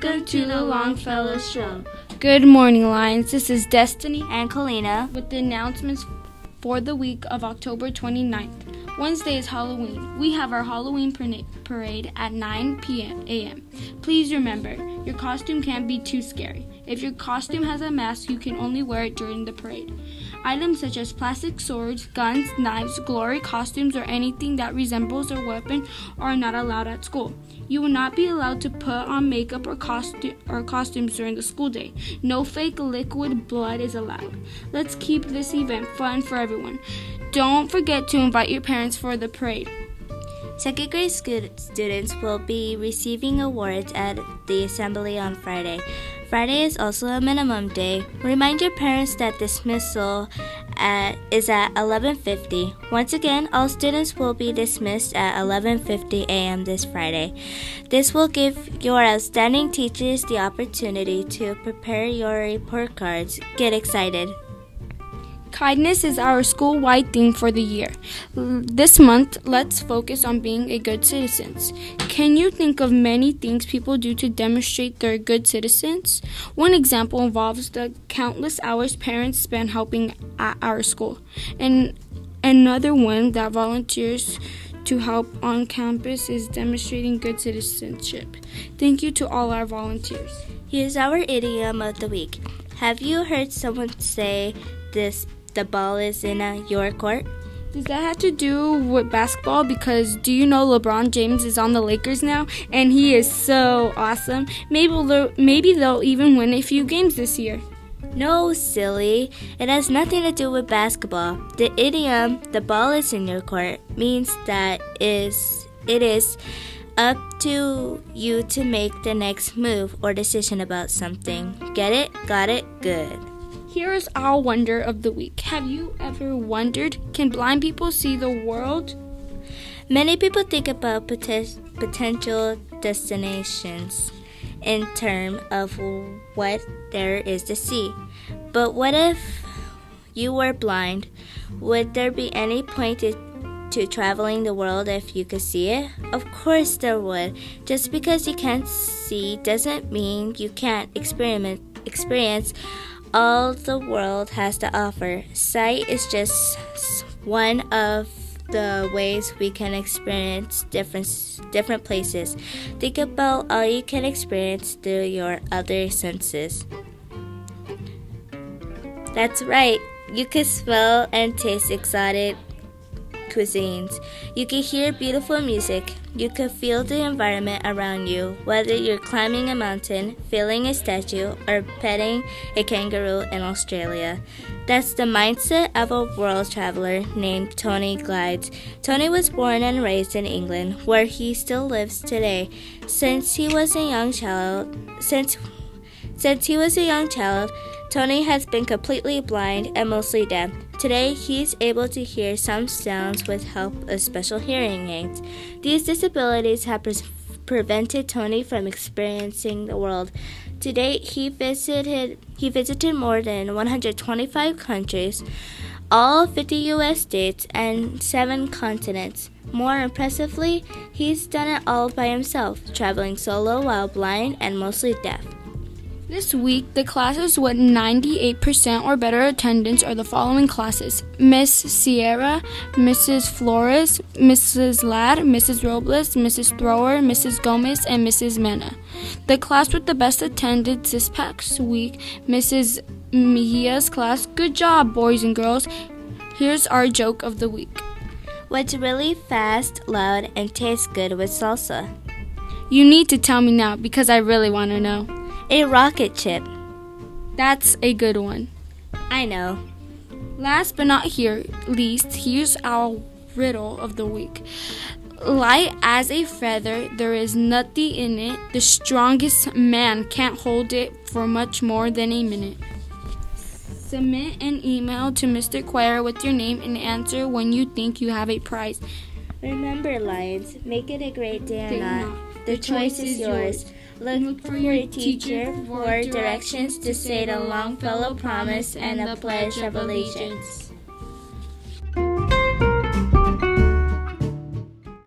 Welcome to the Longfellow Show. Good morning, Lions. This is Destiny And Colina. with the announcements for the week of October 29th. Wednesday is Halloween. We have our Halloween parade at 9 p.m. a.m. Please remember, your costume can't be too scary. If your costume has a mask, you can only wear it during the parade. Items such as plastic swords, guns, knives, glory costumes, or anything that resembles a weapon are not allowed at school. You will not be allowed to put on makeup or, costu- or costumes during the school day. No fake liquid blood is allowed. Let's keep this event fun for everyone. Don't forget to invite your parents for the parade. Second grade students will be receiving awards at the assembly on Friday. Friday is also a minimum day. Remind your parents that dismissal at, is at 11:50. Once again, all students will be dismissed at 11:50 a.m. this Friday. This will give your outstanding teachers the opportunity to prepare your report cards. Get excited. Kindness is our school wide theme for the year. This month, let's focus on being a good citizen. Can you think of many things people do to demonstrate they're good citizens? One example involves the countless hours parents spend helping at our school, and another one that volunteers to help on campus is demonstrating good citizenship. Thank you to all our volunteers. Here's our idiom of the week. Have you heard someone say this the ball is in a your court? Does that have to do with basketball? Because do you know LeBron James is on the Lakers now, and he is so awesome. Maybe they'll, maybe they'll even win a few games this year. No, silly. It has nothing to do with basketball. The idiom the ball is in your court means that is it is up to you to make the next move or decision about something. Get it? Got it? Good. Here is our wonder of the week. Have you ever wondered can blind people see the world? Many people think about poten- potential destinations in terms of what there is to see. But what if you were blind? Would there be any point to, to traveling the world if you could see it? Of course there would. Just because you can't see doesn't mean you can't experiment experience all the world has to offer. Sight is just one of the ways we can experience different different places. Think about all you can experience through your other senses. That's right. You can smell and taste exotic cuisines. You can hear beautiful music. You can feel the environment around you, whether you're climbing a mountain, filling a statue, or petting a kangaroo in Australia. That's the mindset of a world traveler named Tony Glides. Tony was born and raised in England, where he still lives today. Since he was a young child, since since he was a young child, Tony has been completely blind and mostly deaf. Today, he is able to hear some sounds with help of special hearing aids. These disabilities have pre- prevented Tony from experiencing the world. To date, he visited he visited more than 125 countries, all 50 U.S. states, and seven continents. More impressively, he's done it all by himself, traveling solo while blind and mostly deaf. This week, the classes with 98% or better attendance are the following classes Miss Sierra, Mrs. Flores, Mrs. Ladd, Mrs. Robles, Mrs. Thrower, Mrs. Gomez, and Mrs. Mena. The class with the best attendance this past week, Mrs. Mejia's class. Good job, boys and girls. Here's our joke of the week. What's really fast, loud, and tastes good with salsa? You need to tell me now because I really want to know. A rocket chip. That's a good one. I know. Last but not here least, here's our riddle of the week. Light as a feather, there is nothing in it. The strongest man can't hold it for much more than a minute. Submit an email to Mr. Quire with your name and answer when you think you have a prize. Remember, Lions, make it a great day or not. The choice is yours. Look for your teacher for directions to say the Longfellow Promise and the Pledge of Allegiance.